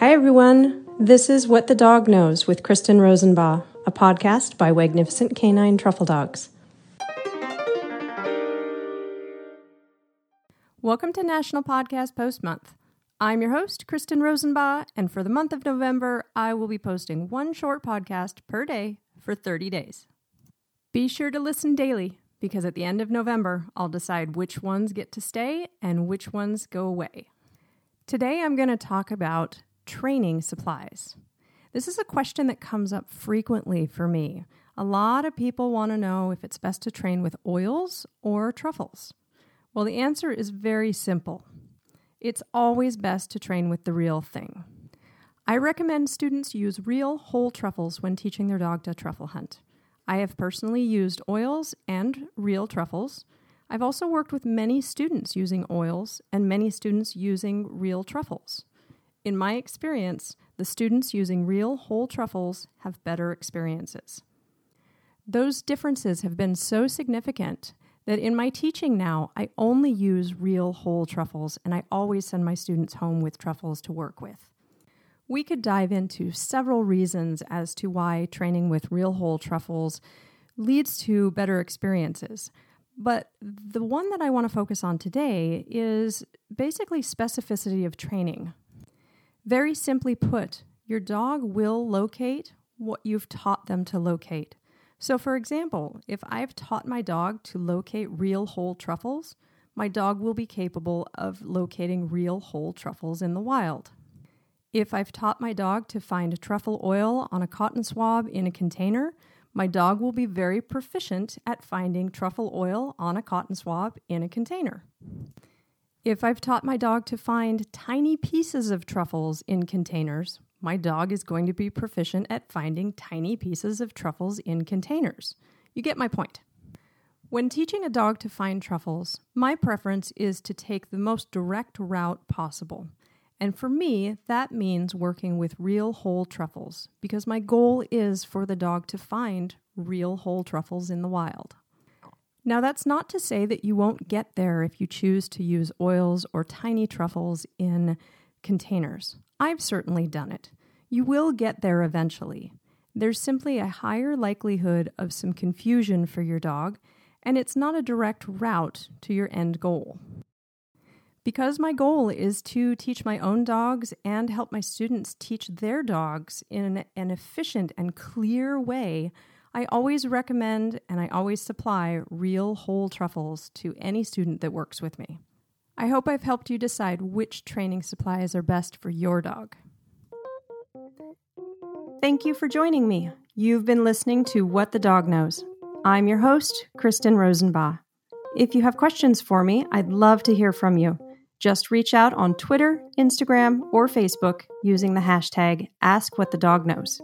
Hi, everyone. This is What the Dog Knows with Kristen Rosenbaugh, a podcast by Magnificent Canine Truffle Dogs. Welcome to National Podcast Post Month. I'm your host, Kristen Rosenbaugh, and for the month of November, I will be posting one short podcast per day for 30 days. Be sure to listen daily because at the end of November, I'll decide which ones get to stay and which ones go away. Today, I'm going to talk about training supplies. This is a question that comes up frequently for me. A lot of people want to know if it's best to train with oils or truffles. Well, the answer is very simple. It's always best to train with the real thing. I recommend students use real whole truffles when teaching their dog to truffle hunt. I have personally used oils and real truffles. I've also worked with many students using oils and many students using real truffles. In my experience, the students using real whole truffles have better experiences. Those differences have been so significant that in my teaching now, I only use real whole truffles and I always send my students home with truffles to work with. We could dive into several reasons as to why training with real whole truffles leads to better experiences. But the one that I want to focus on today is basically specificity of training. Very simply put, your dog will locate what you've taught them to locate. So, for example, if I've taught my dog to locate real whole truffles, my dog will be capable of locating real whole truffles in the wild. If I've taught my dog to find truffle oil on a cotton swab in a container, my dog will be very proficient at finding truffle oil on a cotton swab in a container. If I've taught my dog to find tiny pieces of truffles in containers, my dog is going to be proficient at finding tiny pieces of truffles in containers. You get my point. When teaching a dog to find truffles, my preference is to take the most direct route possible. And for me, that means working with real whole truffles because my goal is for the dog to find real whole truffles in the wild. Now, that's not to say that you won't get there if you choose to use oils or tiny truffles in containers. I've certainly done it. You will get there eventually. There's simply a higher likelihood of some confusion for your dog, and it's not a direct route to your end goal. Because my goal is to teach my own dogs and help my students teach their dogs in an efficient and clear way, I always recommend and I always supply real whole truffles to any student that works with me. I hope I've helped you decide which training supplies are best for your dog. Thank you for joining me. You've been listening to What the Dog Knows. I'm your host, Kristen Rosenbaugh. If you have questions for me, I'd love to hear from you. Just reach out on Twitter, Instagram, or Facebook using the hashtag AskWhatTheDogKnows.